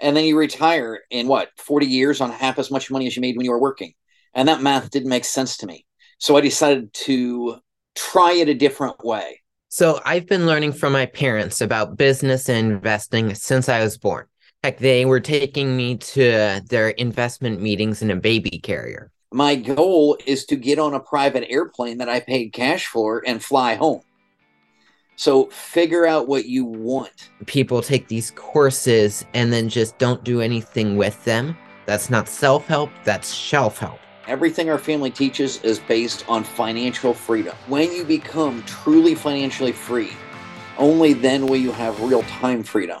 and then you retire in what 40 years on half as much money as you made when you were working. And that math didn't make sense to me. So i decided to try it a different way. So i've been learning from my parents about business and investing since i was born. Heck they were taking me to their investment meetings in a baby carrier. My goal is to get on a private airplane that i paid cash for and fly home so figure out what you want. People take these courses and then just don't do anything with them. That's not self help, that's shelf help. Everything our family teaches is based on financial freedom. When you become truly financially free, only then will you have real time freedom.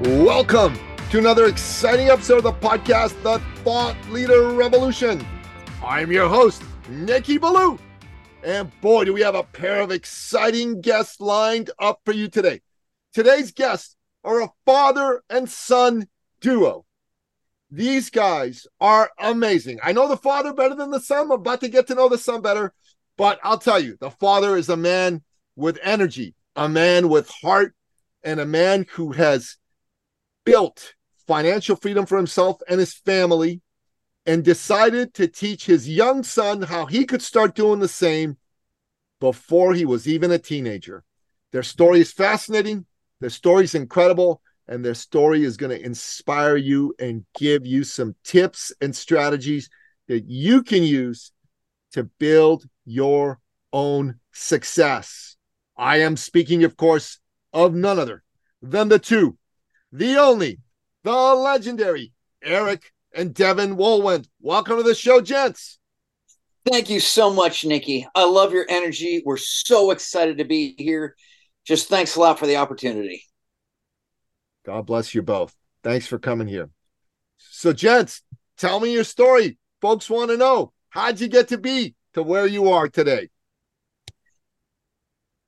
Welcome to another exciting episode of the podcast, The Thought Leader Revolution. I'm your host, Nicky Billou. And boy, do we have a pair of exciting guests lined up for you today. Today's guests are a father and son duo. These guys are amazing. I know the father better than the son. I'm about to get to know the son better, but I'll tell you, the father is a man with energy, a man with heart, and a man who has built financial freedom for himself and his family and decided to teach his young son how he could start doing the same before he was even a teenager. Their story is fascinating, their story is incredible, and their story is going to inspire you and give you some tips and strategies that you can use to build your own success. I am speaking, of course, of none other than the two the only, the legendary Eric and Deven Wohlwend. Welcome to the show, gents. Thank you so much, Nicky. I love your energy. We're so excited to be here. Just thanks a lot for the opportunity. God bless you both. Thanks for coming here. So, gents, tell me your story. Folks want to know how'd you get to be to where you are today?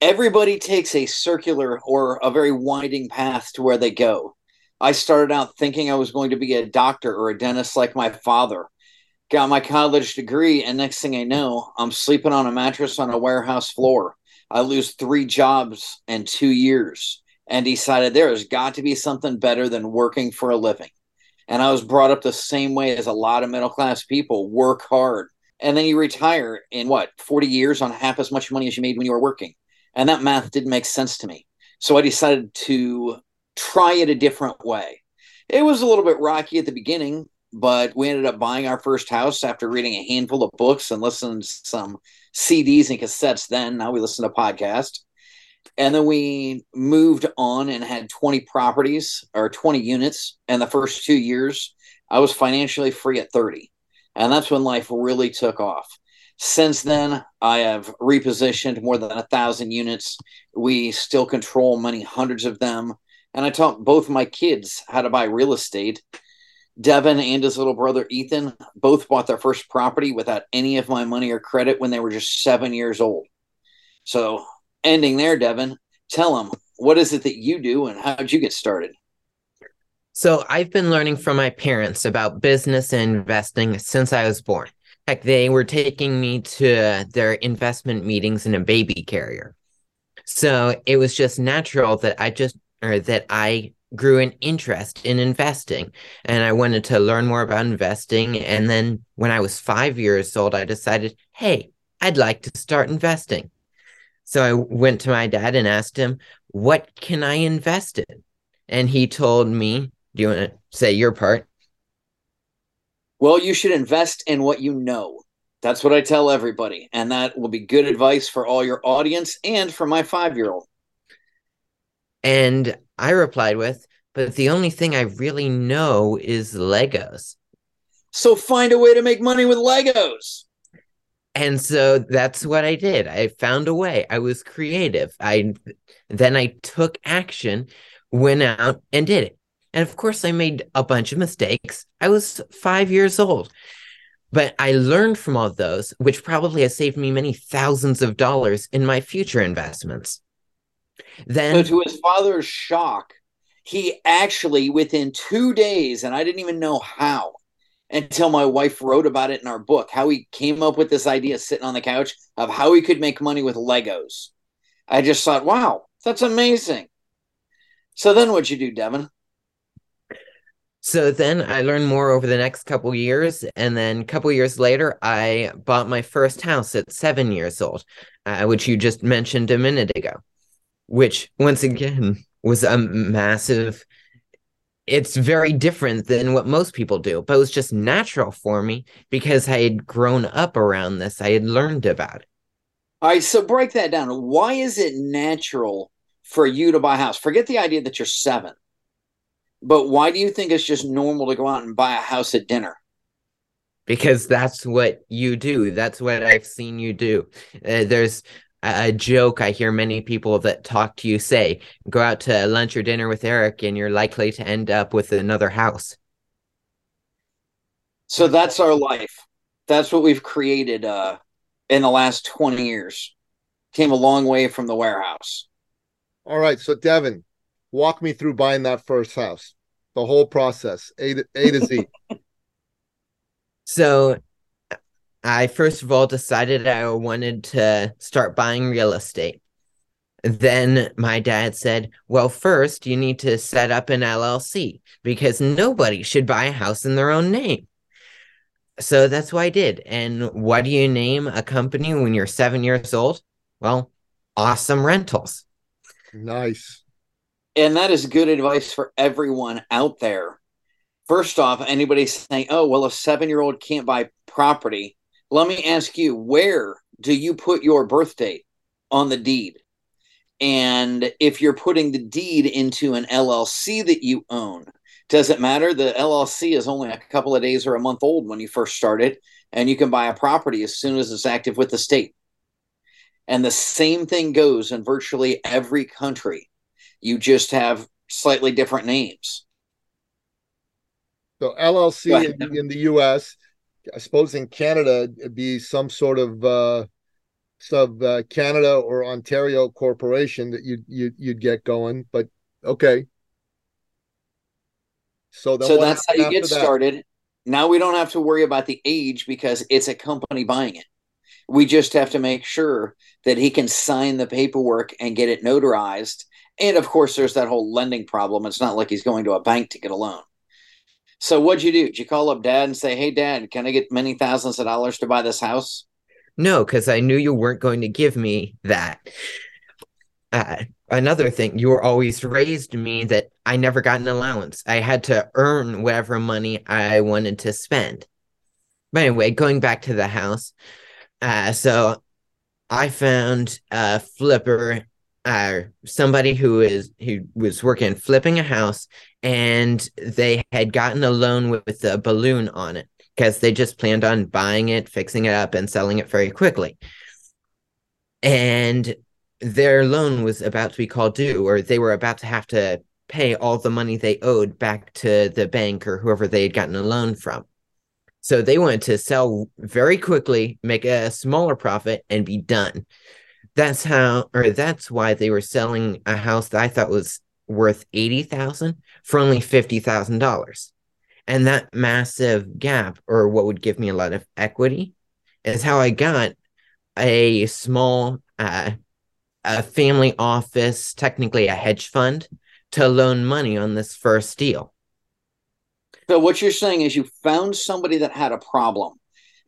Everybody takes a circular or a very winding path to where they go. I started out thinking I was going to be a doctor or a dentist like my father. Got my college degree, and next thing I know, I'm sleeping on a mattress on a warehouse floor. I lose three jobs in two years and decided there has got to be something better than working for a living. And I was brought up the same way as a lot of middle class people work hard. And then you retire in what, 40 years on half as much money as you made when you were working and that math didn't make sense to me. So I decided to try it a different way. It was a little bit rocky at the beginning, but we ended up buying our first house after reading a handful of books and listening to some CDs and cassettes. Then now we listen to podcasts. And then we moved on and had 20 properties or 20 units. And the first two years, I was financially free at 30. And that's when life really took off. Since then, I have repositioned more than a thousand units. We still control many hundreds of them. And I taught both my kids how to buy real estate. Deven and his little brother Ethan both bought their first property without any of my money or credit when they were just seven years old. So, ending there, Deven, tell them what is it that you do and how did you get started? So, I've been learning from my parents about business and investing since I was born. Heck, they were taking me to their investment meetings in a baby carrier. So it was just natural that I just, or that I grew an interest in investing and I wanted to learn more about investing. And then when I was five years old, I decided, hey, I'd like to start investing. So I went to my dad and asked him, what can I invest in? And he told me, do you want to say your part? Well, you should invest in what you know. That's what I tell everybody. And that will be good advice for all your audience and for my five year old. And I replied with, but the only thing I really know is Legos. So find a way to make money with Legos. And so that's what I did. I found a way. I was creative. I then I took action went out and did it. And of course, I made a bunch of mistakes. I was five years old. But I learned from all those, which probably has saved me many thousands of dollars in my future investments. Then, so to his father's shock, he actually, within two days, and I didn't even know how until my wife wrote about it in our book, how he came up with this idea sitting on the couch of how he could make money with Legos. I just thought, wow, that's amazing. So then what'd you do, Deven? So then I learned more over the next couple years, and then a couple years later, I bought my first house at seven years old, uh, which you just mentioned a minute ago. Which once again was a massive. It's very different than what most people do, but it was just natural for me because I had grown up around this. I had learned about it. All right, so break that down. Why is it natural for you to buy a house? Forget the idea that you're seven but why do you think it's just normal to go out and buy a house at dinner? Because that's what you do. That's what I've seen you do. Uh, there's a, a joke I hear many people that talk to you say go out to lunch or dinner with Eric, and you're likely to end up with another house. So that's our life. That's what we've created uh, in the last 20 years. Came a long way from the warehouse. All right. So, Deven, walk me through buying that first house, the whole process, A to, A to Z. so I first of all decided I wanted to start buying real estate. Then my dad said, Well, first you need to set up an LLC because nobody should buy a house in their own name. So that's what I did. And what do you name a company when you're seven years old? Well, awesome rentals. Nice and that is good advice for everyone out there. First off, anybody saying, "Oh, well, a seven-year-old can't buy property," let me ask you, where do you put your birth date on the deed? And if you're putting the deed into an LLC that you own, does it matter? The LLC is only a couple of days or a month old when you first start it, and you can buy a property as soon as it's active with the state. And the same thing goes in virtually every country you just have slightly different names. So LLC in, in, the U.S. I suppose in Canada it'd be some sort of uh, sub uh, Canada or Ontario corporation that you you you'd get going. But okay. So, so that's how you get that? started. Now we don't have to worry about the age because it's a company buying it. We just have to make sure that he can sign the paperwork and get it notarized and of course, there's that whole lending problem. It's not like he's going to a bank to get a loan. So what'd you do? Did you call up dad and say, Hey dad, can I get many thousands of dollars to buy this house? No, because I knew you weren't going to give me that. Uh, another thing, you were always raised me that I never got an allowance. I had to earn whatever money I wanted to spend. But anyway, going back to the house, uh, so I found a flipper uh, somebody who is who was working flipping a house and they had gotten a loan with, with a balloon on it because they just planned on buying it fixing it up and selling it very quickly. And their loan was about to be called due or they were about to have to pay all the money they owed back to the bank or whoever they had gotten a loan from. So they wanted to sell very quickly make a smaller profit and be done that's how or that's why they were selling a house that I thought was worth 80,000 for only $50,000. And that massive gap or what would give me a lot of equity is how I got a small uh, a family office, technically a hedge fund to loan money on this first deal. So what you're saying is you found somebody that had a problem.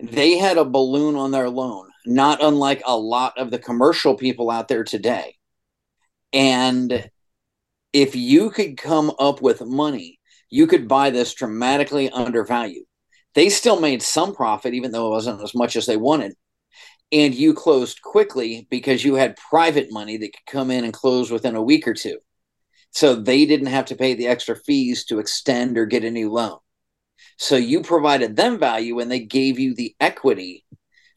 They had a balloon on their loan not unlike a lot of the commercial people out there today. And if you could come up with money, you could buy this dramatically undervalued. They still made some profit, even though it wasn't as much as they wanted. And you closed quickly because you had private money that could come in and close within a week or two. So they didn't have to pay the extra fees to extend or get a new loan. So you provided them value and they gave you the equity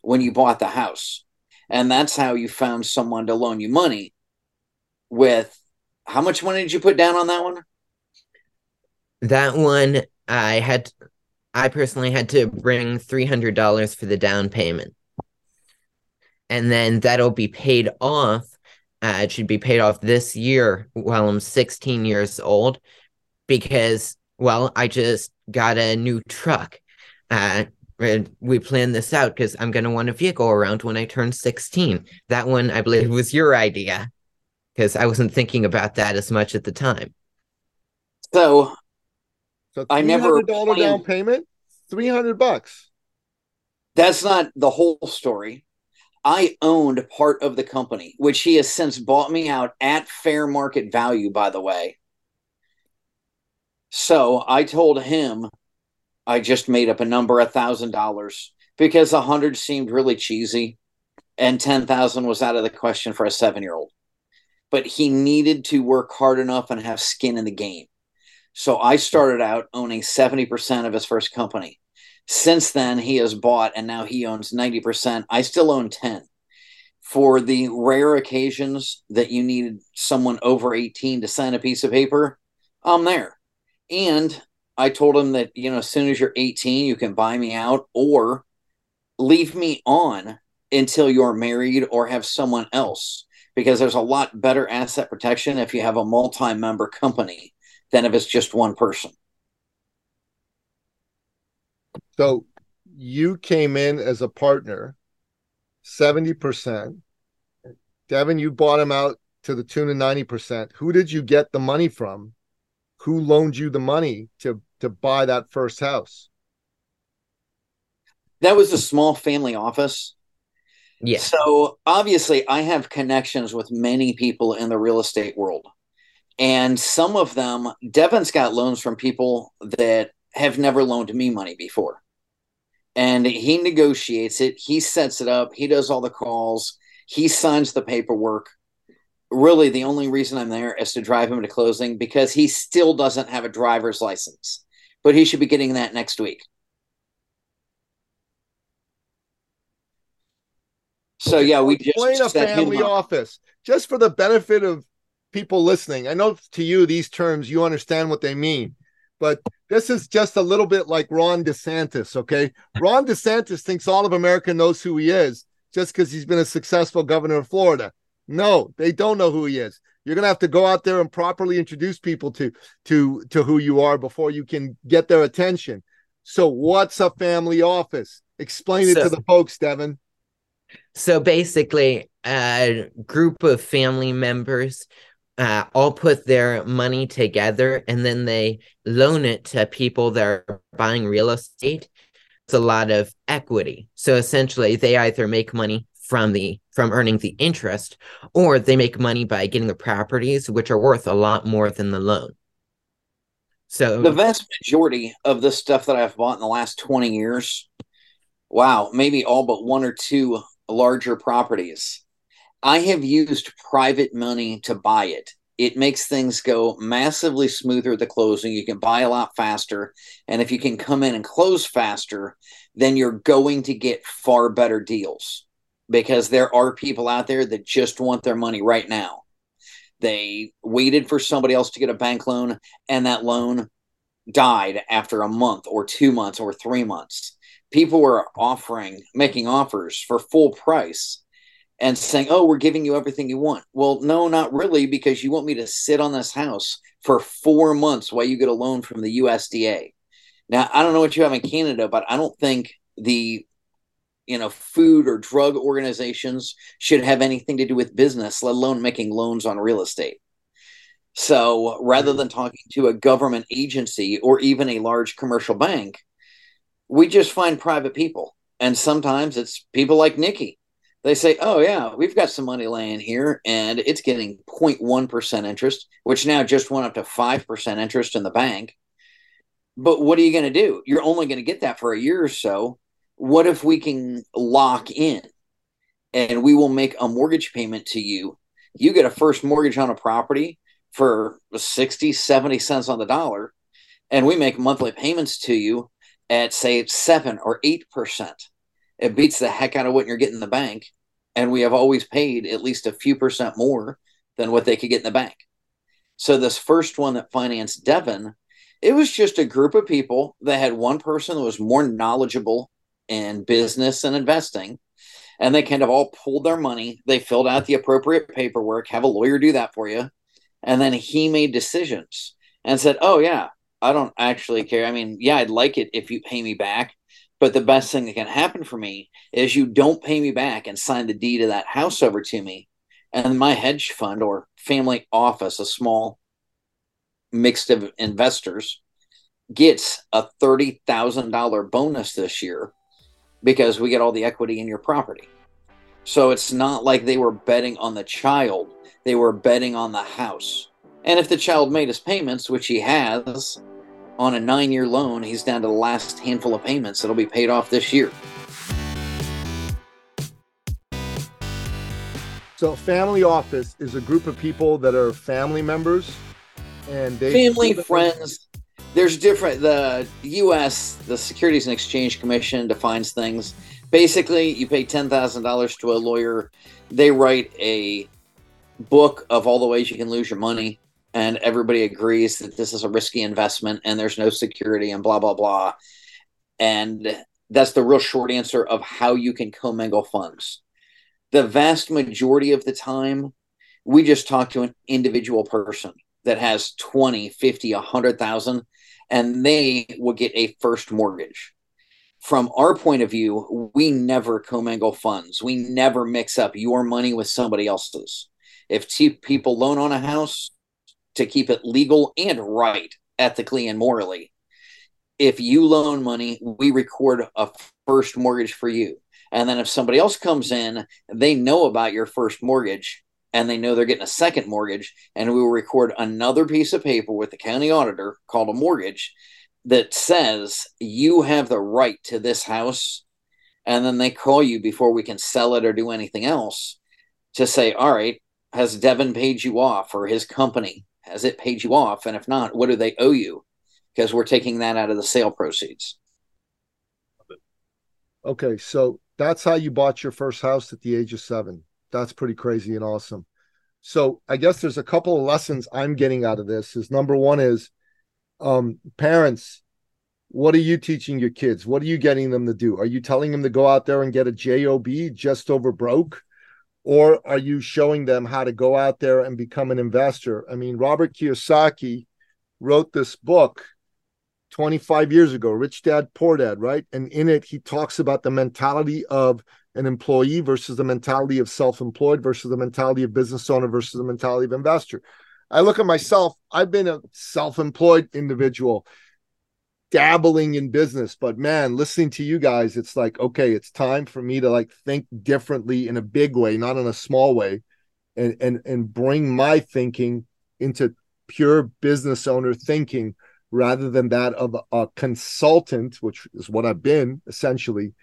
when you bought the house. And that's how you found someone to loan you money with how much money did you put down on that one? That one I had I personally had to bring $300 for the down payment. And then that'll be paid off. Uh, it should be paid off this year while I'm 16 years old because, well, I just got a new truck. Uh, and we planned this out because I'm going to want a vehicle around when I turn 16. That one, I believe, was your idea because I wasn't thinking about that as much at the time. So So I never dollar down payment, three hundred bucks. that's not the whole story. I owned part of the company, which he has since bought me out at fair market value, by the way. So I told him I just made up a number, a thousand dollars, because a hundred seemed really cheesy, and ten thousand was out of the question for a seven-year-old. But he needed to work hard enough and have skin in the game. So I started out owning 70% of his first company. Since then, he has bought and now he owns 90%. I still own 10. For the rare occasions that you need someone over 18 to sign a piece of paper, I'm there. And I told him that, you know, as soon as you're 18, you can buy me out or leave me on until you're married or have someone else because there's a lot better asset protection if you have a multi-member company than if it's just one person. So you came in as a partner, seventy percent. Deven, you bought him out to the tune of ninety percent. Who did you get the money from? Who loaned you the money to to buy that first house? That was a small family office. Yeah. So obviously, I have connections with many people in the real estate world. And some of them, Deven's got loans from people that have never loaned me money before. And he negotiates it, he sets it up, he does all the calls, he signs the paperwork. Really, the only reason I'm there is to drive him to closing because he still doesn't have a driver's license, but he should be getting that next week. So yeah, we just Explain a family office just for the benefit of people listening. I know to you these terms you understand what they mean, but this is just a little bit like Ron DeSantis. Okay, Ron DeSantis thinks all of America knows who he is just because he's been a successful governor of Florida. No, they don't know who he is. You're gonna have to go out there and properly introduce people to to to who you are before you can get their attention. So, what's a family office? Explain it So- to the folks, Deven. So basically, a group of family members uh, all put their money together and then they loan it to people that are buying real estate. It's a lot of equity. So essentially, they either make money from the from earning the interest, or they make money by getting the properties, which are worth a lot more than the loan. So the vast majority of the stuff that I've bought in the last 20 years, wow, maybe all but one or two larger properties, I have used private money to buy it. It makes things go massively smoother at the closing. You can buy a lot faster. And if you can come in and close faster, then you're going to get far better deals because there are people out there that just want their money right now. They waited for somebody else to get a bank loan, and that loan died after a month or two months or three months. People were offering, making offers for full price and saying, Oh, we're giving you everything you want. Well, no, not really, because you want me to sit on this house for four months while you get a loan from the USDA. Now, I don't know what you have in Canada, but I don't think the you know food or drug organizations should have anything to do with business let alone making loans on real estate. So rather mm-hmm. than talking to a government agency or even a large commercial bank we just find private people. And sometimes it's people like nicky. They say oh yeah we've got some money laying here and it's getting 0.1% interest which now just went up to 5% interest in the bank. But what are you going to do? You're only going to get that for a year or so what if we can lock in and we will make a mortgage payment to you? You get a first mortgage on a property for 60 70 cents on the dollar and we make monthly payments to you at say 7 or 8% it beats the heck out of what you're getting in the bank and we have always paid at least a few percent more than what they could get in the bank. So this first one that financed Deven, it was just a group of people that had one person that was more knowledgeable in business and investing. And they kind of all pulled their money. They filled out the appropriate paperwork, have a lawyer do that for you. And then he made decisions and said, Oh, yeah, I don't actually care. I mean, yeah, I'd like it if you pay me back. But the best thing that can happen for me is you don't pay me back and sign the deed of that house over to me. And my hedge fund or family office, a small mixed of investors, gets a $30,000 bonus this year because we get all the equity in your property. So it's not like they were betting on the child, they were betting on the house. And if the child made his payments, which he has on a nine year loan, he's down to the last handful of payments that'll be paid off this year. So, family office is a group of people that are family members and they family, friends. There's different. The U.S. the Securities and Exchange Commission defines things. Basically, you pay ten thousand dollars to a lawyer. They write a book of all the ways you can lose your money, and everybody agrees that this is a risky investment and there's no security and blah blah blah. And that's the real short answer of how you can commingle funds. The vast majority of the time, we just talk to an individual person that has 20, 50, 100,000 and they will get a first mortgage. From our point of view, we never commingle funds. We never mix up your money with somebody else's. If two people loan on a house to keep it legal and right, ethically and morally, if you loan money, we record a first mortgage for you. And then if somebody else comes in, they know about your first mortgage and they know they're getting a second mortgage, and we will record another piece of paper with the county auditor called a mortgage that says you have the right to this house. And then they call you before we can sell it or do anything else to say, all right, has Deven paid you off or his company? Has it paid you off? And if not, what do they owe you? Because we're taking that out of the sale proceeds. Okay, so that's how you bought your first house at the age of seven that's pretty crazy and awesome. So I guess there's a couple of lessons I'm getting out of this. Is number one is um, parents, what are you teaching your kids? What are you getting them to do? Are you telling them to go out there and get a job just over broke? Or are you showing them how to go out there and become an investor? I mean, Robert Kiyosaki wrote this book 25 years ago, Rich Dad Poor Dad, right? And in it, he talks about the mentality of an employee versus the mentality of self-employed versus the mentality of business owner versus the mentality of investor. I look at myself, I've been a self-employed individual dabbling in business, but man, listening to you guys, it's like, okay, it's time for me to like think differently in a big way, not in a small way, and and and bring my thinking into pure business owner thinking rather than that of a consultant, which is what I've been essentially,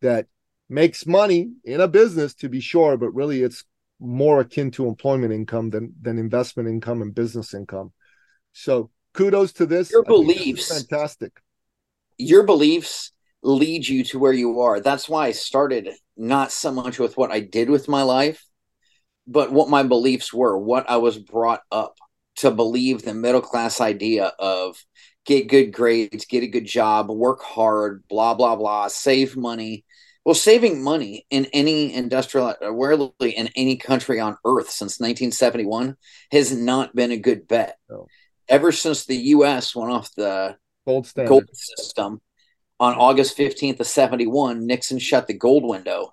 that makes money in a business to be sure, but really it's more akin to employment income than than investment income and business income. So kudos to this. Your beliefs fantastic. Your beliefs lead you to where you are. That's why I started not so much with what I did with my life, but what my beliefs were, what I was brought up to believe the middle class idea of get good grades, get a good job, work hard, blah, blah, blah, save money, well, saving money in any industrial, rarely in any country on earth since 1971 has not been a good bet. Ever since the U.S. went off the gold, standard. gold system on August 15th of 71, Nixon shut the gold window.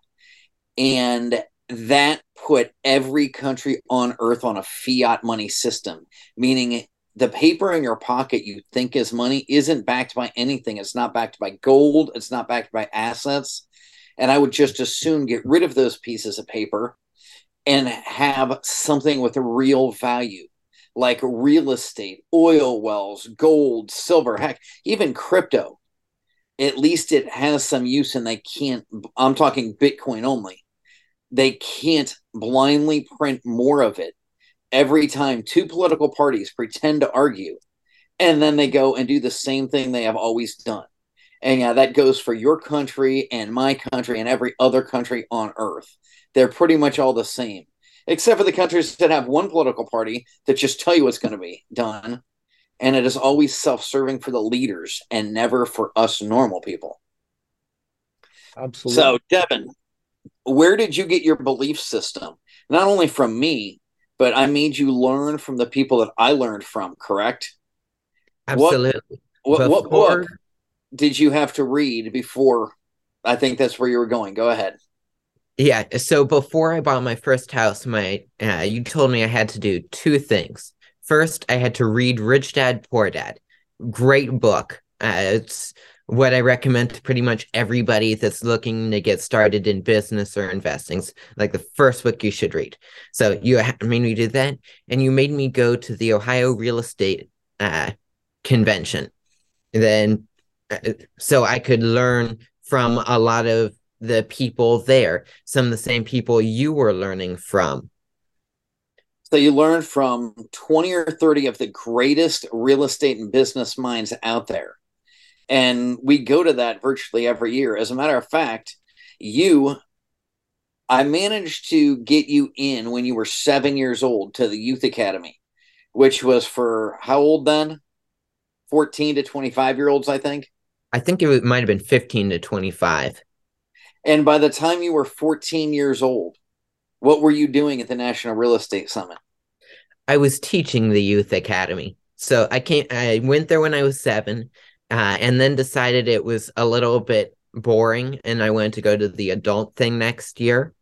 And that put every country on earth on a fiat money system, meaning the paper in your pocket you think is money isn't backed by anything. It's not backed by gold. It's not backed by assets. And I would just as soon get rid of those pieces of paper and have something with a real value, like real estate, oil wells, gold, silver, heck, even crypto. At least it has some use and they can't, I'm talking Bitcoin only. They can't blindly print more of it every time two political parties pretend to argue and then they go and do the same thing they have always done and yeah, that goes for your country and my country and every other country on earth. They're pretty much all the same. except for the countries that have one political party that just tell you what's going to be done. And it is always self serving for the leaders and never for us normal people. Absolutely. So, Deven, where did you get your belief system? Not only from me, but I made you learn from the people that I learned from, correct? Absolutely. What, what, what book did you have to read before? I think that's where you were going. Go ahead. Yeah. So before I bought my first house, my uh, you told me I had to do two things. First, I had to read Rich Dad Poor Dad. Great book. Uh, it's what I recommend to pretty much everybody that's looking to get started in business or investing. Like the first book you should read. So you made me do that, and you made me go to the Ohio Real Estate uh, Convention. And then, uh, so I could learn from a lot of the people there, some of the same people you were learning from. So you learned from 20 or 30 of the greatest real estate and business minds out there. And we go to that virtually every year. As a matter of fact, you, I managed to get you in when you were seven years old to the Youth Academy, which was for how old then? 14 to 25 year olds, I think. I think it might have been 15 to 25. And by the time you were 14 years old, what were you doing at the National Real Estate Summit? I was teaching the Youth Academy. So I came I went there when I was 7 uh, and then decided it was a little bit boring and I wanted to go to the adult thing next year.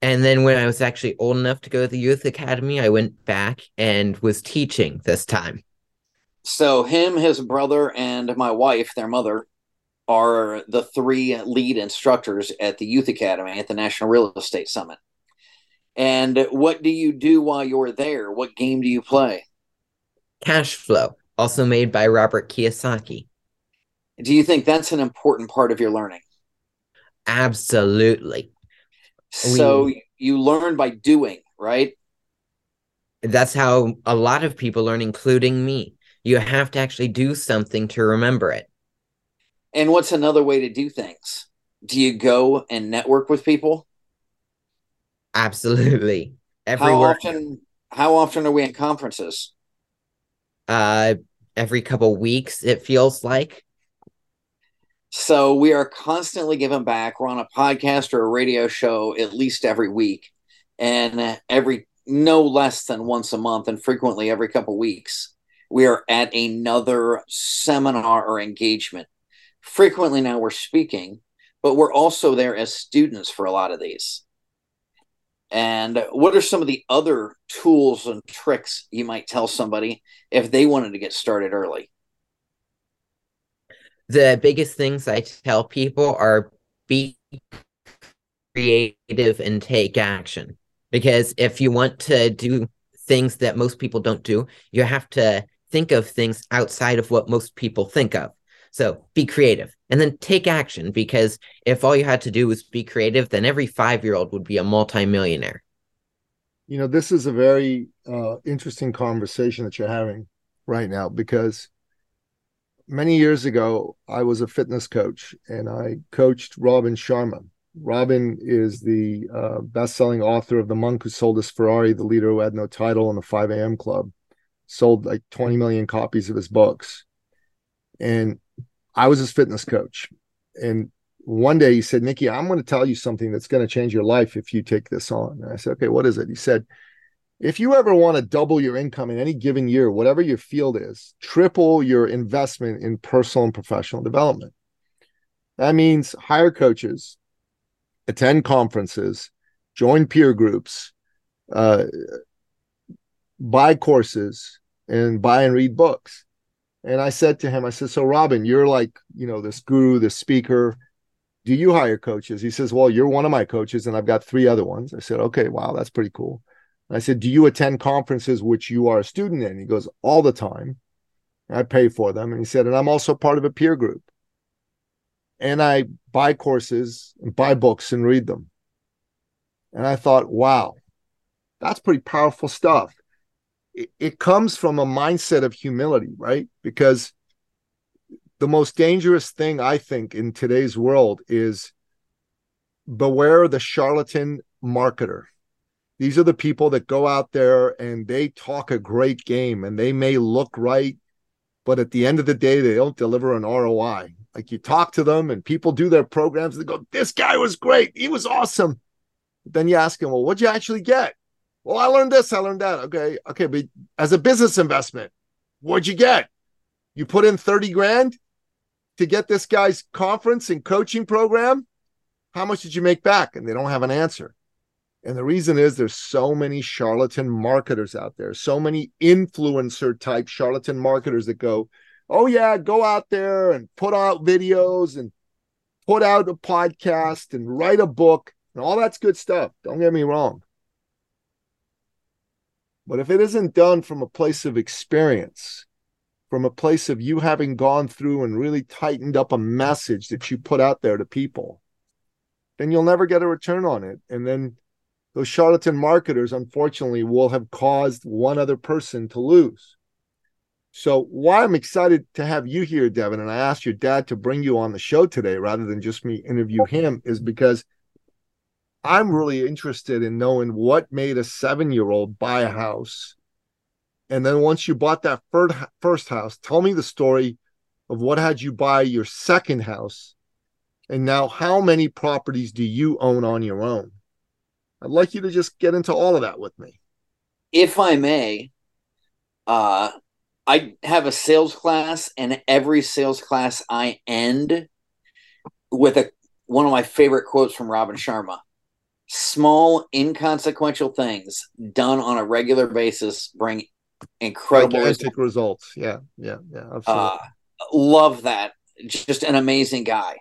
And then when I was actually old enough to go to the Youth Academy, I went back and was teaching this time. So him, his brother, and my wife, their mother, are the three lead instructors at the Youth Academy at the National Real Estate Summit. And what do you do while you're there? What game do you play? Cash Flow, also made by Robert Kiyosaki. Do you think that's an important part of your learning? Absolutely. So we, you learn by doing, right? That's how a lot of people learn, including me. You have to actually do something to remember it. And what's another way to do things? Do you go and network with people? Absolutely. Everywhere. How often how often are we in conferences? Uh every couple weeks it feels like. So we are constantly giving back. We're on a podcast or a radio show at least every week and every no less than once a month and frequently every couple weeks we are at another seminar or engagement frequently now we're speaking, but we're also there as students for a lot of these. And what are some of the other tools and tricks you might tell somebody if they wanted to get started early? The biggest things I tell people are be creative and take action. Because if you want to do things that most people don't do, you have to think of things outside of what most people think of. So be creative and then take action because if all you had to do was be creative, then every five year old would be a multimillionaire. You know, this is a very uh, interesting conversation that you're having right now because many years ago, I was a fitness coach and I coached Robin Sharma. Robin is the uh, best selling author of The Monk Who Sold His Ferrari, The Leader Who Had No Title, and The 5 a.m. Club. Sold like 20 million copies of his books. And I was his fitness coach. And one day he said, Nicky, I'm going to tell you something that's going to change your life if you take this on. And I said, okay, what is it? He said, if you ever want to double your income in any given year, whatever your field is, triple your investment in personal and professional development. That means hire coaches, attend conferences, join peer groups, uh, buy courses, and buy and read books. And I said to him, I said, So, Robin, you're like, you know, this guru, this speaker. Do you hire coaches? He says, Well, you're one of my coaches, and I've got three other ones. I said, Okay, wow, that's pretty cool. And I said, Do you attend conferences which you are a student in? He goes, All the time. I pay for them. And he said, And I'm also part of a peer group. And I buy courses and buy books and read them. And I thought, wow, that's pretty powerful stuff it, comes from a mindset of humility, right? Because the most dangerous thing I think in today's world is beware the charlatan marketer. These are the people that go out there and they talk a great game and they may look right, but at the end of the day, they don't deliver an ROI. Like you talk to them and people do their programs, and they go, This guy was great. He was awesome. But then you ask him, Well, what'd you actually get? Well, I learned this, I learned that. Okay, okay, but as a business investment, what'd you get? You put in 30 grand to get this guy's conference and coaching program. How much did you make back? And they don't have an answer. And the reason is there's so many charlatan marketers out there, so many influencer type charlatan marketers that go, oh, yeah, go out there and put out videos and put out a podcast and write a book and all that's good stuff. Don't get me wrong. But if it isn't done from a place of experience, from a place of you having gone through and really tightened up a message that you put out there to people, then you'll never get a return on it. And then those charlatan marketers, unfortunately, will have caused one other person to lose. So, why I'm excited to have you here, Deven, and I asked your dad to bring you on the show today rather than just me interview him, is because I'm really interested in knowing what made a seven year old buy a house. And then once you bought that first house, tell me the story of what had you buy your second house. And now, how many properties do you own on your own? I'd like you to just get into all of that with me. If I may, uh, I have a sales class, and every sales class I end with a one of my favorite quotes from Robin Sharma. Small, inconsequential things done on a regular basis bring incredible results. results. Yeah, yeah, yeah. Absolutely. Uh, love that. Just an amazing guy.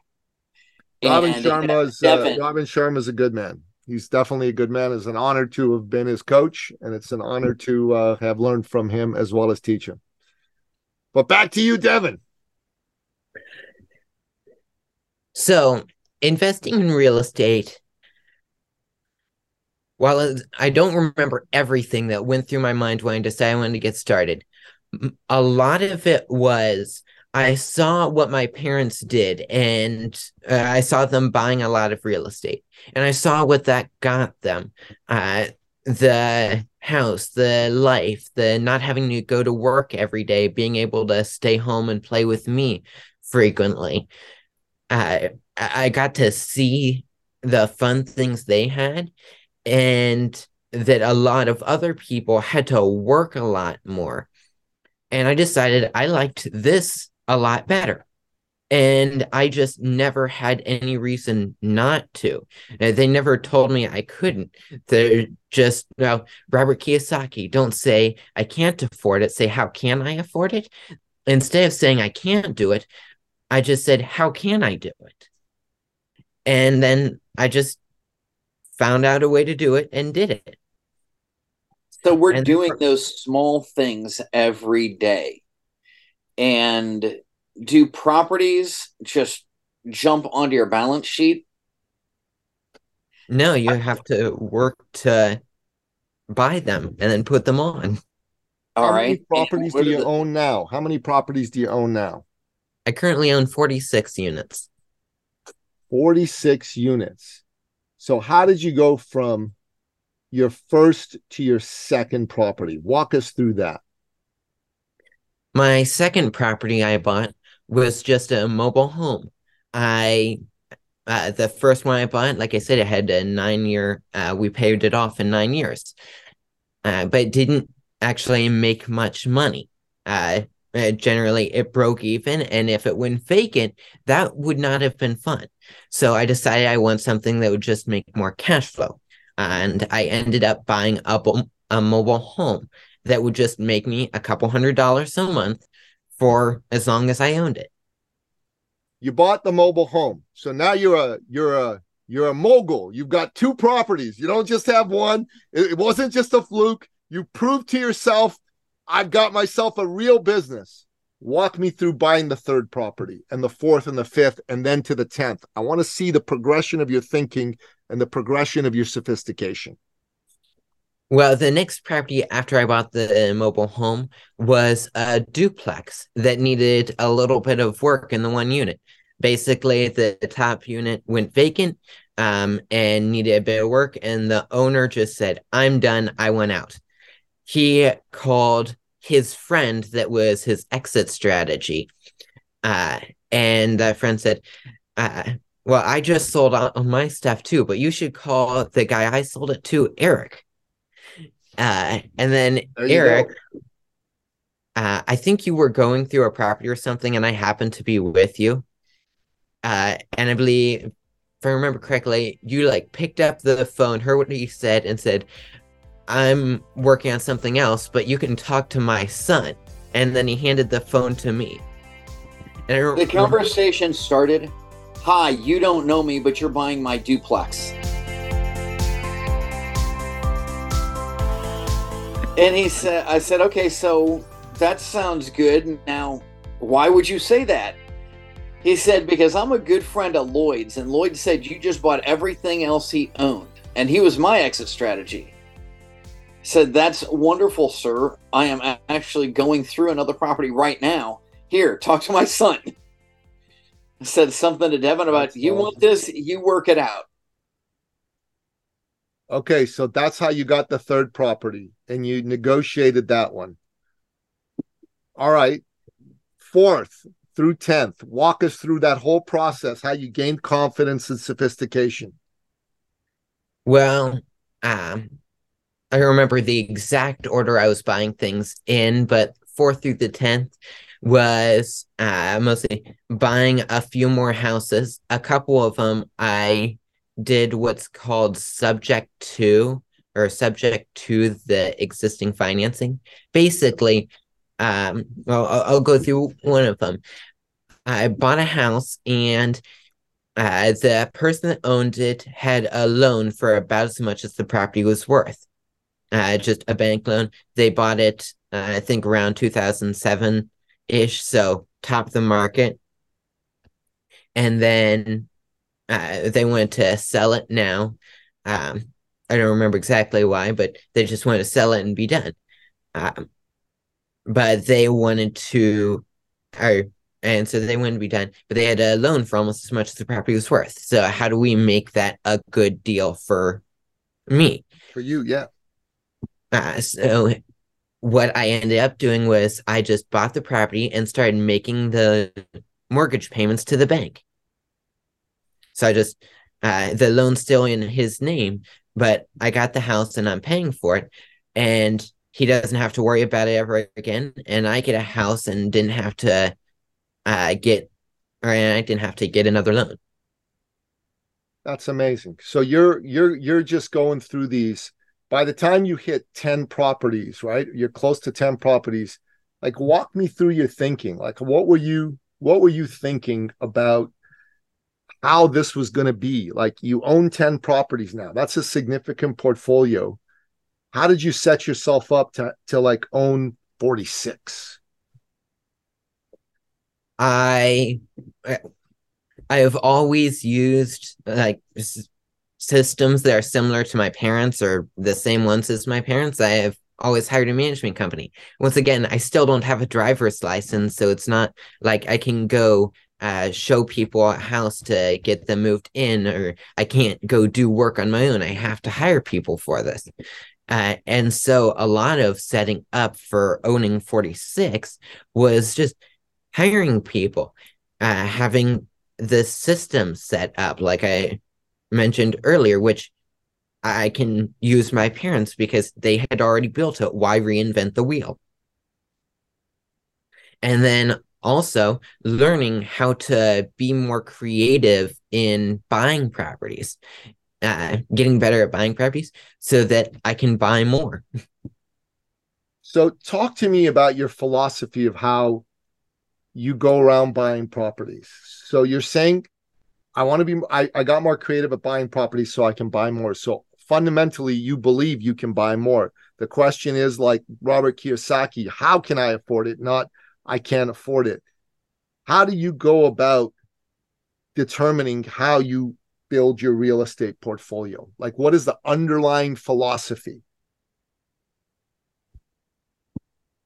Robin Sharma's uh, Robin Sharma's a good man he's definitely a good man. It's an honor to have been his coach, and it's an honor to uh, have learned from him as well as teach him. But back to you, Deven. So, investing in real estate, while I don't remember everything that went through my mind when I decided I wanted to get started, a lot of it was I saw what my parents did, and uh, I saw them buying a lot of real estate, and I saw what that got them. Uh, the house, the life, the not having to go to work every day, being able to stay home and play with me frequently. Uh, I got to see the fun things they had, and that a lot of other people had to work a lot more. And I decided I liked this a lot better. And I just never had any reason not to. They never told me I couldn't. They're just, well, Robert Kiyosaki, don't say I can't afford it. Say, how can I afford it? Instead of saying I can't do it, I just said, how can I do it? And then I just found out a way to do it and did it. So we're and doing those small things every day and do properties just jump onto your balance sheet? No, you have to work to buy them and then put them on. All How right. many properties do you the... own now? How many properties do you own now? I currently own 46 units. 46 units. So how did you go from your first to your second property? Walk us through that. My second property I bought was just a mobile home. I uh, the first one I bought, like I said, it had a nine year. Uh, we paid it off in nine years, uh, but didn't actually make much money. Uh, uh, generally, it broke even, and if it went vacant, that would not have been fun. So I decided I want something that would just make more cash flow, and I ended up buying a, a mobile home that would just make me a couple hundred dollars a month for as long as I owned it. You bought the mobile home. So now you're a you're a you're a mogul. You've got two properties. You don't just have one. It, it wasn't just a fluke. You proved to yourself, I've got myself a real business. Walk me through buying the third property and the fourth and the fifth and then to the 10th. I want to see the progression of your thinking and the progression of your sophistication. Well, the next property after I bought the mobile home was a duplex that needed a little bit of work in the one unit. Basically, the top unit went vacant. um, and needed a bit of work. And the owner just said, I'm done. I went out. He called his friend that was his exit strategy. Uh, and that friend said, uh, Well, I just sold all my stuff too, but you should call the guy I sold it to, Eric. Uh, and then Eric, uh, I think you were going through a property or something, and I happened to be with you. Uh, and I believe, if I remember correctly, you like picked up the phone, heard what he said, and said, "I'm working on something else, but you can talk to my son." And then he handed the phone to me. And the conversation started, "Hi, you don't know me, but you're buying my duplex." And he said, I said, okay, so that sounds good. Now, why would you say that? He said, because I'm a good friend of Lloyd's, and Lloyd said you just bought everything else he owned, and he was my exit strategy. He said, That's wonderful, sir. I am actually going through another property right now. Here, talk to my son. I said something to Deven about, that's You awesome. want this? You work it out. Okay, so that's how you got the third property and you negotiated that one. All right. Fourth through 10th, walk us through that whole process, how you gained confidence and sophistication. Well, um, I remember the exact order I was buying things in, but fourth through the 10th was uh, mostly buying a few more houses. A couple of them I did what's called subject to or subject to the existing financing. Basically, um, well, I'll, I'll go through one of them. I bought a house and uh, the person that owned it had a loan for about as much as the property was worth. Uh, just a bank loan. They bought it, uh, I think, around 2007 ish, so top of the market. And then uh, they wanted to sell it now. Um, I don't remember exactly why, but they just wanted to sell it and be done. Um, but they wanted to, or and so they wanted to be done, but they had a loan for almost as much as the property was worth. So how do we make that a good deal for me? For you, yeah. Uh, so what I ended up doing was I just bought the property and started making the mortgage payments to the bank. So I just uh, the loan's still in his name, but I got the house and I'm paying for it, and he doesn't have to worry about it ever again. And I get a house and didn't have to uh, get, or I didn't have to get another loan. That's amazing. So you're you're you're just going through these. By the time you hit ten properties, right? You're close to ten properties. Like, walk me through your thinking. Like, what were you what were you thinking about how this was going to be. Like you own 10 properties now. That's a significant portfolio. How did you set yourself up to to like own 46? I I have always used like systems that are similar to my parents or the same ones as my parents. I have always hired a management company. Once again, I still don't have a driver's license, so it's not like I can go uh, show people a house to get them moved in, or I can't go do work on my own. I have to hire people for this. Uh, and so a lot of setting up for owning 46 was just hiring people, uh, having the system set up, like I mentioned earlier, which I can use my parents because they had already built it. Why reinvent the wheel? And then also learning how to be more creative in buying properties uh, getting better at buying properties so that i can buy more so talk to me about your philosophy of how you go around buying properties so you're saying i want to be I, I got more creative at buying properties so i can buy more so fundamentally you believe you can buy more the question is like robert kiyosaki how can i afford it not I can't afford it. How do you go about determining how you build your real estate portfolio? Like, what is the underlying philosophy?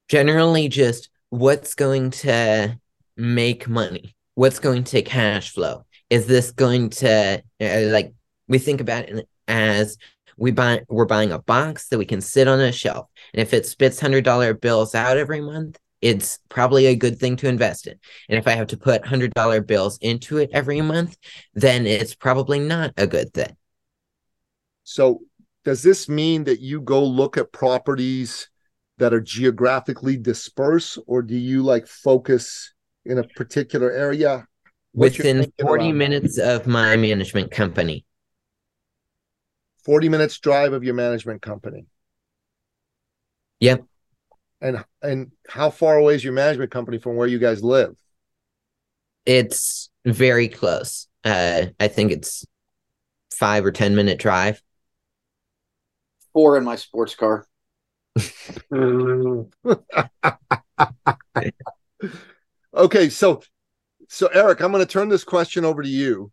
Generally, just what's going to make money? What's going to cash flow? Is this going to uh, like We think about it as we buy we're buying a box that we can sit on a shelf. And if it spits hundred dollar bills out every month, it's probably a good thing to invest in. And if I have to put hundred dollar bills into it every month, then it's probably not a good thing. So does this mean that you go look at properties that are geographically dispersed, or do you like focus in a particular area? Within 40 minutes of my management company. 40 minutes drive of your management company. Yep. And and how far away is your management company from where you guys live? It's very close. Uh I think it's 5 or 10 minute drive. Four in my sports car. okay, so so Eric, I'm going to turn this question over to you.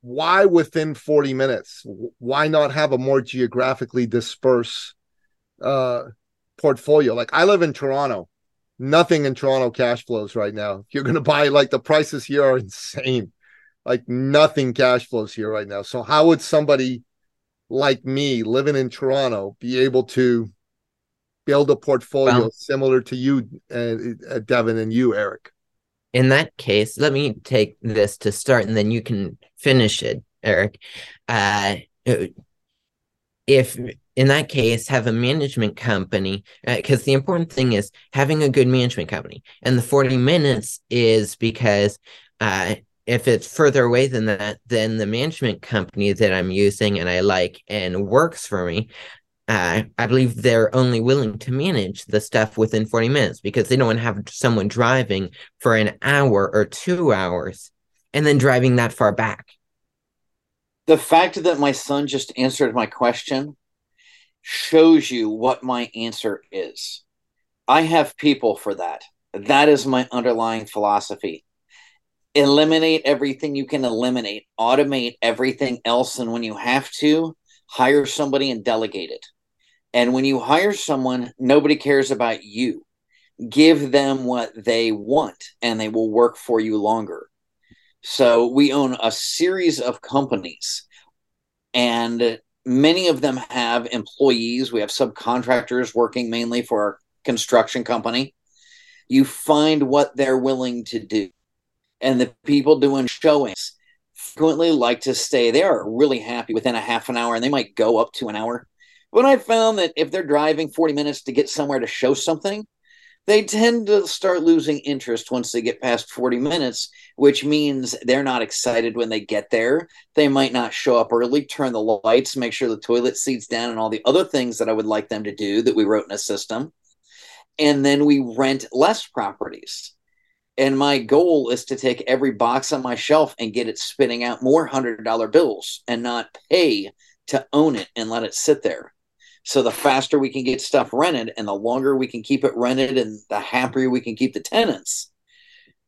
Why within 40 minutes? Why not have a more geographically dispersed uh, portfolio? Like I live in Toronto. Nothing in Toronto cash flows right now. You're going to buy like the prices here are insane. Like nothing cash flows here right now. So how would somebody like me living in Toronto be able to build a portfolio well, similar to you, uh, Deven, and you, Eric? In that case, let me take this to start and then you can finish it, Eric. Uh, if in that case, have a management company, because uh, the important thing is having a good management company. And the 40 minutes is because uh, if it's further away than that, then the management company that I'm using and I like and works for me, uh, I believe they're only willing to manage the stuff within 40 minutes because they don't want to have someone driving for an hour or two hours and then driving that far back. The fact that my son just answered my question shows you what my answer is. I have people for that. That is my underlying philosophy eliminate everything you can eliminate, automate everything else. And when you have to, hire somebody and delegate it. And when you hire someone, nobody cares about you. Give them what they want and they will work for you longer. So we own a series of companies and many of them have employees. We have subcontractors working mainly for our construction company. You find what they're willing to do and the people doing showings frequently like to stay. They are really happy within a half an hour and they might go up to an hour. But I found that if they're driving 40 minutes to get somewhere to show something, they tend to start losing interest once they get past 40 minutes, which means they're not excited when they get there. They might not show up early, turn the lights, make sure the toilet seats down, and all the other things that I would like them to do that we wrote in a system. And then we rent less properties. And my goal is to take every box on my shelf and get it spitting out more hundred dollar bills and not pay to own it and let it sit there. So the faster we can get stuff rented and the longer we can keep it rented and the happier we can keep the tenants,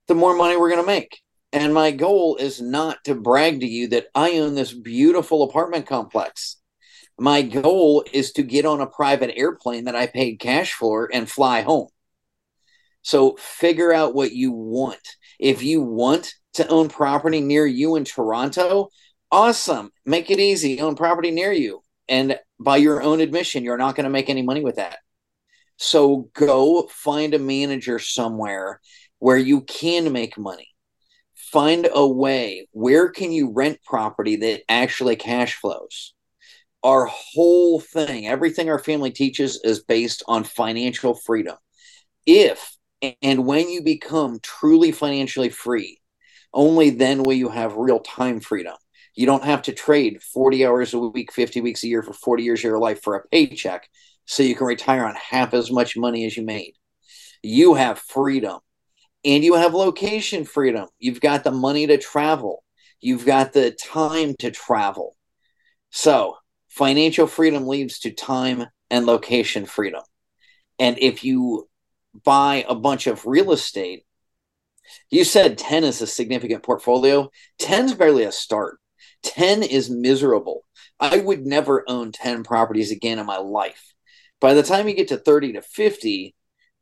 the more money we're going to make. And my goal is not to brag to you that I own this beautiful apartment complex. My goal is to get on a private airplane that I paid cash for and fly home. So figure out what you want. If you want to own property near you in Toronto, awesome. Make it easy. Own property near you. And by your own admission, you're not going to make any money with that. So go find a manager somewhere where you can make money. Find a way. Where can you rent property that actually cash flows? Our whole thing, everything our family teaches is based on financial freedom. If and when you become truly financially free, only then will you have real time freedom. You don't have to trade 40 hours a week, 50 weeks a year for 40 years of your life for a paycheck so you can retire on half as much money as you made. You have freedom and you have location freedom. You've got the money to travel, you've got the time to travel. So, financial freedom leads to time and location freedom. And if you buy a bunch of real estate, you said 10 is a significant portfolio. 10 is barely a start. 10 is miserable. I would never own 10 properties again in my life. By the time you get to 30 to 50,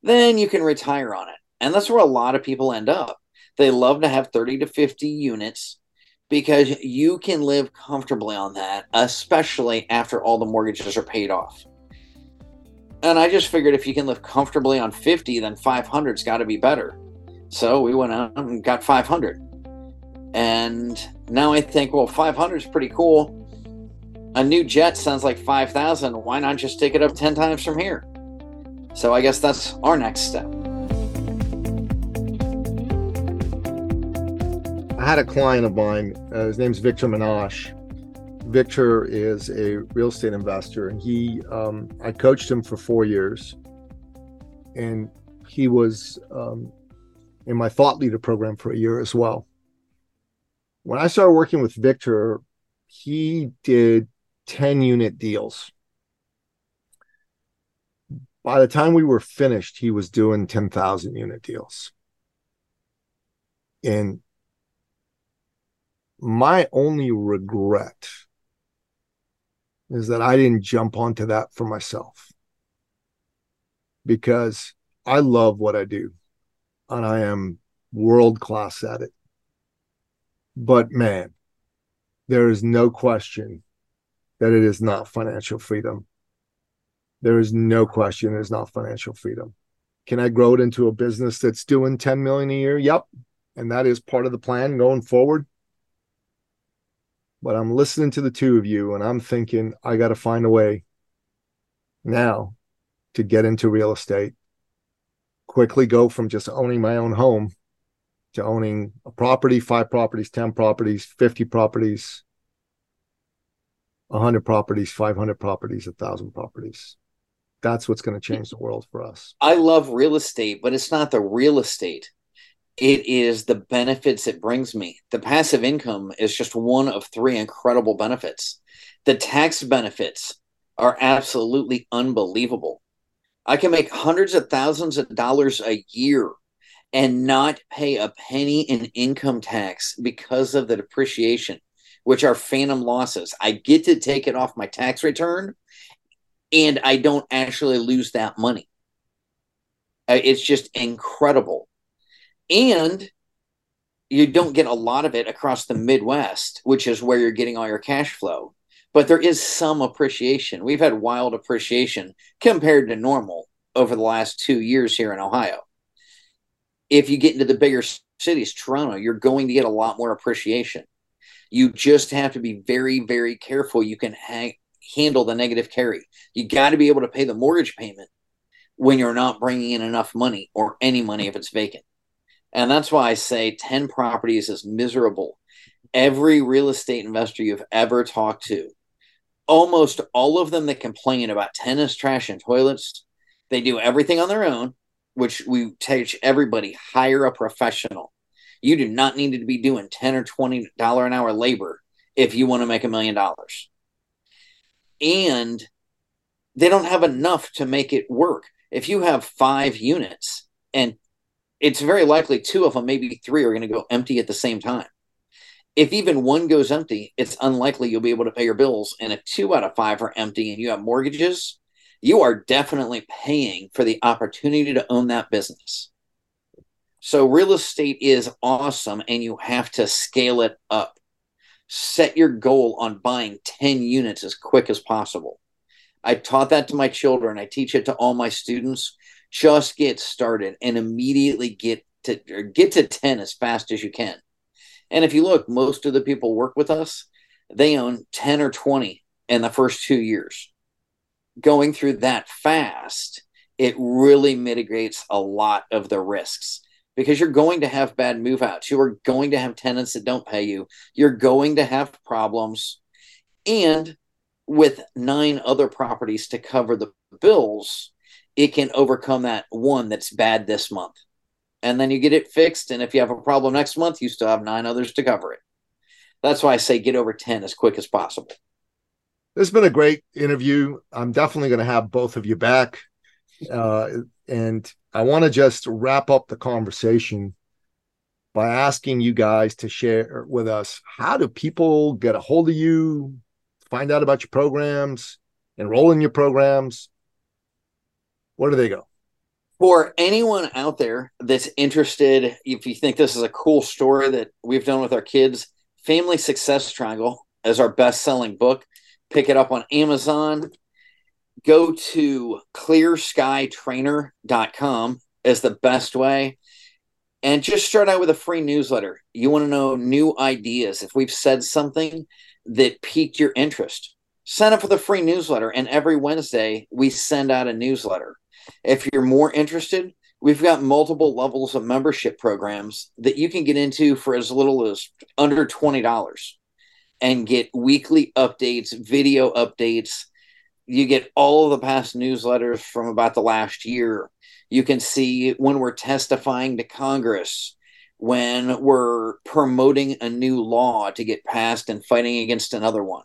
then you can retire on it. And that's where a lot of people end up. They love to have 30 to 50 units. because you can live comfortably on that, especially after all the mortgages are paid off. And I just figured if you can live comfortably on 50, then 500's got to be better. So we went out and got 500. And now I think, well, 500 is pretty cool. A new jet sounds like 5,000. Why not just take it up 10 times from here? So I guess that's our next step. I had a client of mine, uh, his name's Victor Menashe. Victor is a real estate investor, and he, um, I coached him for four years, and he was um, in my thought leader program for a year as well. When I started working with Victor, he did 10 unit deals. By the time we were finished, he was doing 10,000 unit deals. And my only regret is that I didn't jump onto that for myself because I love what I do and I am world class at it. But man, there is no question that it is not financial freedom. There is no question it is not financial freedom. Can I grow it into a business that's doing 10 million a year? Yep. And that is part of the plan going forward. But I'm listening to the two of you and I'm thinking, I got to find a way now to get into real estate, quickly go from just owning my own home to owning a property, five properties, 10 properties, 50 properties, 100 properties, 500 properties, 1,000 properties. That's what's going to change the world for us. I love real estate, but it's not the real estate it is the benefits it brings me. The passive income is just one of three incredible benefits. The tax benefits are absolutely unbelievable. I can make hundreds of thousands of dollars a year and not pay a penny in income tax because of the depreciation, which are phantom losses. I get to take it off my tax return and I don't actually lose that money. Uh, it's just incredible and you don't get a lot of it across the Midwest, which is where you're getting all your cash flow. But there is some appreciation. We've had wild appreciation compared to normal over the last two years here in Ohio. If you get into the bigger cities, Toronto, you're going to get a lot more appreciation. You just have to be very, very careful. You can ha- handle the negative carry. You got to be able to pay the mortgage payment when you're not bringing in enough money or any money if it's vacant. And that's why I say 10 properties is miserable. Every real estate investor you've ever talked to, almost all of them that complain about tennis trash and toilets, they do everything on their own, which we teach everybody hire a professional. You do not need to be doing 10 or 20 dollar an hour labor if you want to make a million dollars. And they don't have enough to make it work. If you have five units and it's very likely two of them, maybe three, are going to go empty at the same time. If even one goes empty, it's unlikely you'll be able to pay your bills. And if two out of five are empty and you have mortgages, you are definitely paying for the opportunity to own that business. So, real estate is awesome, and you have to scale it up. Set your goal on buying 10 units as quick as possible. I taught that to my children. I teach it to all my students just get started and immediately get to get to 10 as fast as you can. And if you look, most of the people work with us, they own 10 or 20 in the first two years. Going through that fast, it really mitigates a lot of the risks because you're going to have bad move outs. You are going to have tenants that don't pay you. You're going to have problems. And with nine other properties to cover the bills, it can overcome that one that's bad this month. And then you get it fixed. And if you have a problem next month, you still have nine others to cover it. That's why I say get over 10 as quick as possible. This has been a great interview. I'm definitely going to have both of you back. Uh, and I want to just wrap up the conversation by asking you guys to share with us how do people get a hold of you, find out about your programs, enroll in your programs, where do they go? For anyone out there that's interested, if you think this is a cool story that we've done with our kids, Family Success Triangle as our best selling book. Pick it up on Amazon. Go to clearskytrainer.com as the best way. And just start out with a free newsletter. You want to know new ideas. If we've said something that piqued your interest, sign up for the free newsletter. And every Wednesday, we send out a newsletter. If you're more interested, we've got multiple levels of membership programs that you can get into for as little as under $20 and get weekly updates, video updates. You get all of the past newsletters from about the last year. You can see when we're testifying to Congress, when we're promoting a new law to get passed and fighting against another one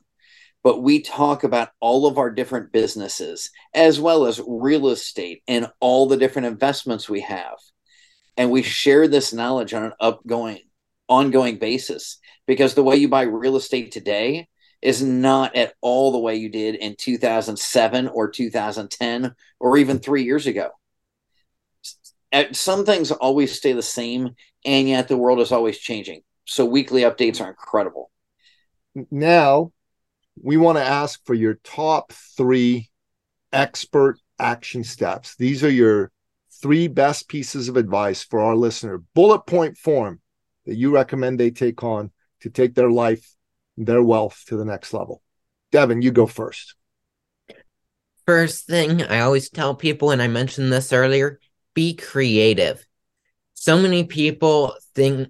but we talk about all of our different businesses as well as real estate and all the different investments we have and we share this knowledge on an upgoing ongoing basis because the way you buy real estate today is not at all the way you did in 2007 or 2010 or even 3 years ago. Some things always stay the same and yet the world is always changing. So weekly updates are incredible. Now we want to ask for your top three expert action steps. These are your three best pieces of advice for our listener, bullet point form that you recommend they take on to take their life, their wealth to the next level. Deven, you go first. First thing I always tell people, and I mentioned this earlier be creative. So many people think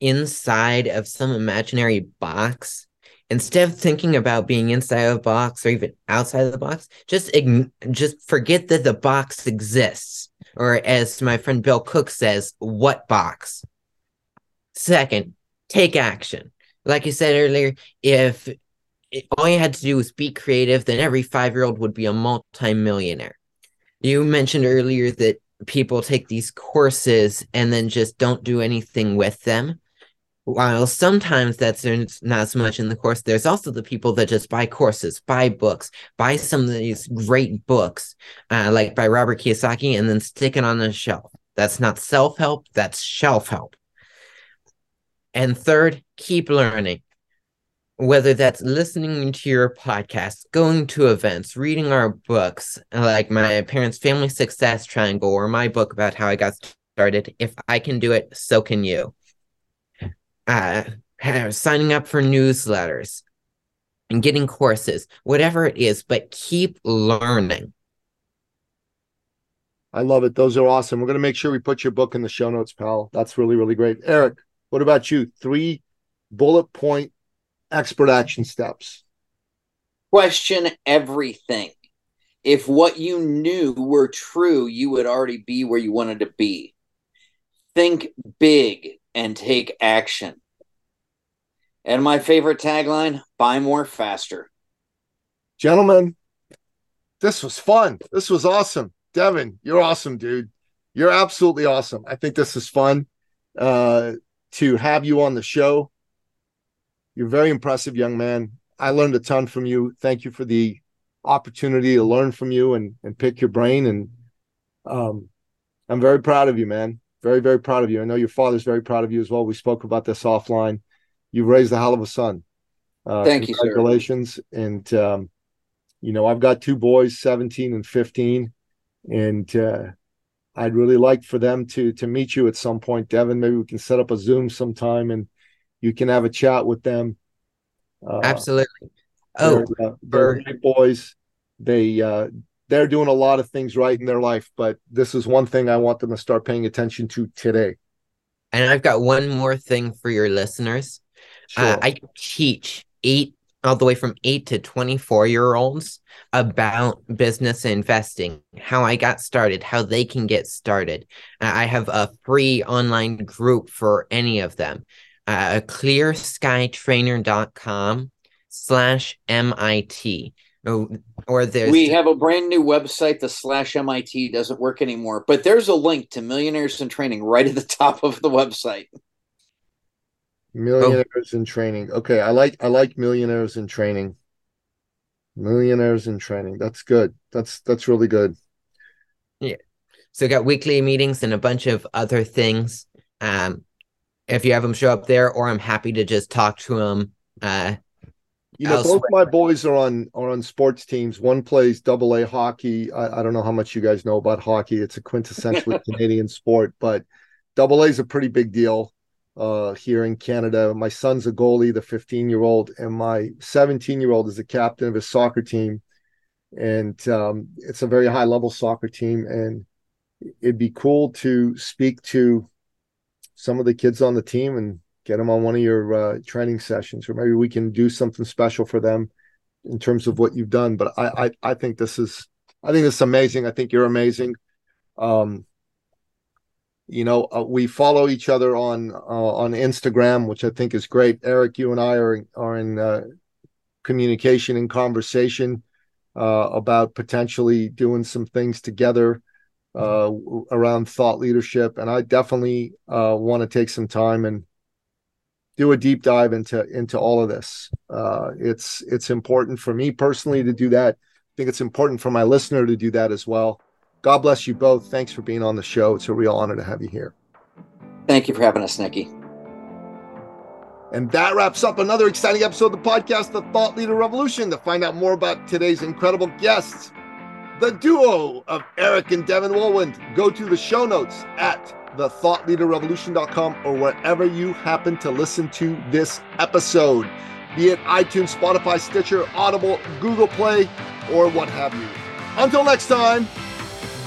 inside of some imaginary box instead of thinking about being inside of the box or even outside of the box, just ign- just forget that the box exists. Or as my friend Bill Cook says, what box? Second, take action. Like I said earlier, if all you had to do was be creative, then every five year old would be a multimillionaire. You mentioned earlier that people take these courses and then just don't do anything with them while sometimes that's not so much in the course, there's also the people that just buy courses, buy books, buy some of these great books, uh, like by Robert Kiyosaki, and then stick it on the shelf. That's not self help, that's shelf help. And third, keep learning. Whether that's listening to your podcast, going to events, reading our books, like my parents' family success triangle, or my book about how I got started. If I can do it, so can you uh, signing up for newsletters and getting courses, whatever it is, but keep learning. I love it. Those are awesome. We're going to make sure we put your book in the show notes, pal. That's really, really great. Eric, what about you? Three bullet point expert action steps. Question everything. If what you knew were true, you would already be where you wanted to be. Think big and take action. And my favorite tagline buy more faster. Gentlemen, this was fun. This was awesome. Deven, you're awesome, dude. You're absolutely awesome. I think this is fun uh, to have you on the show. You're a very impressive young man. I learned a ton from you. Thank you for the opportunity to learn from you and, and pick your brain. And um, I'm very proud of you, man. Very, very proud of you. I know your father's very proud of you as well. We spoke about this offline. You've raised a hell of a son. Uh, Thank you, Congratulations. And, um, you know, I've got two boys, 17 and 15. And uh, I'd really like for them to to meet you at some point, Deven. Maybe we can set up a Zoom sometime and you can have a chat with them. Uh, Absolutely. Oh, they're, uh, they're great boys. They uh, they're doing a lot of things right in their life, but this is one thing I want them to start paying attention to today. And I've got one more thing for your listeners. Uh, sure. Uh, I teach eight all the way from eight to 24 year olds about business investing, how I got started, how they can get started. I have a free online group for any of them. Uh, clearskytrainer.com slash MIT. Oh, or there's we have a brand new website. The slash MIT doesn't work anymore, but there's a link to Millionaires in Training right at the top of the website. Millionaires oh. in Training. Okay, I like I like Millionaires in Training. Millionaires in Training. That's good. That's that's really good. Yeah. So got weekly meetings and a bunch of other things. Um, if you have them show up there, or I'm happy to just talk to them. Uh, you know, elsewhere. both my boys are on are on sports teams. One plays double A hockey. I, I don't know how much you guys know about hockey. It's a quintessentially Canadian sport, but double A is a pretty big deal uh, here in Canada. My son's a goalie, the 15 year old, and my 17 year old is the captain of his soccer team. And um, it's a very high level soccer team. And it'd be cool to speak to some of the kids on the team and get them on one of your uh, training sessions, or maybe we can do something special for them in terms of what you've done. But I, I, I think this is, I think this is amazing. I think you're amazing. Um, you know, uh, we follow each other on uh, on Instagram, which I think is great. Eric, you and I are are in uh, communication and conversation uh, about potentially doing some things together uh, around thought leadership, and I definitely uh, want to take some time and do a deep dive into into all of this. it's it's important for me personally to do that. I think it's important for my listener to do that as well. God bless you both. Thanks for being on the show. It's a real honor to have you here. Thank you for having us, Nicky. And that wraps up another exciting episode of the podcast, The Thought Leader Revolution. To find out more about today's incredible guests, the duo of Eric and Deven Wohlwend, go to the show notes at thethoughtleaderrevolution.com or wherever you happen to listen to this episode, be it iTunes, Spotify, Stitcher, Audible, Google Play, or what have you. Until next time,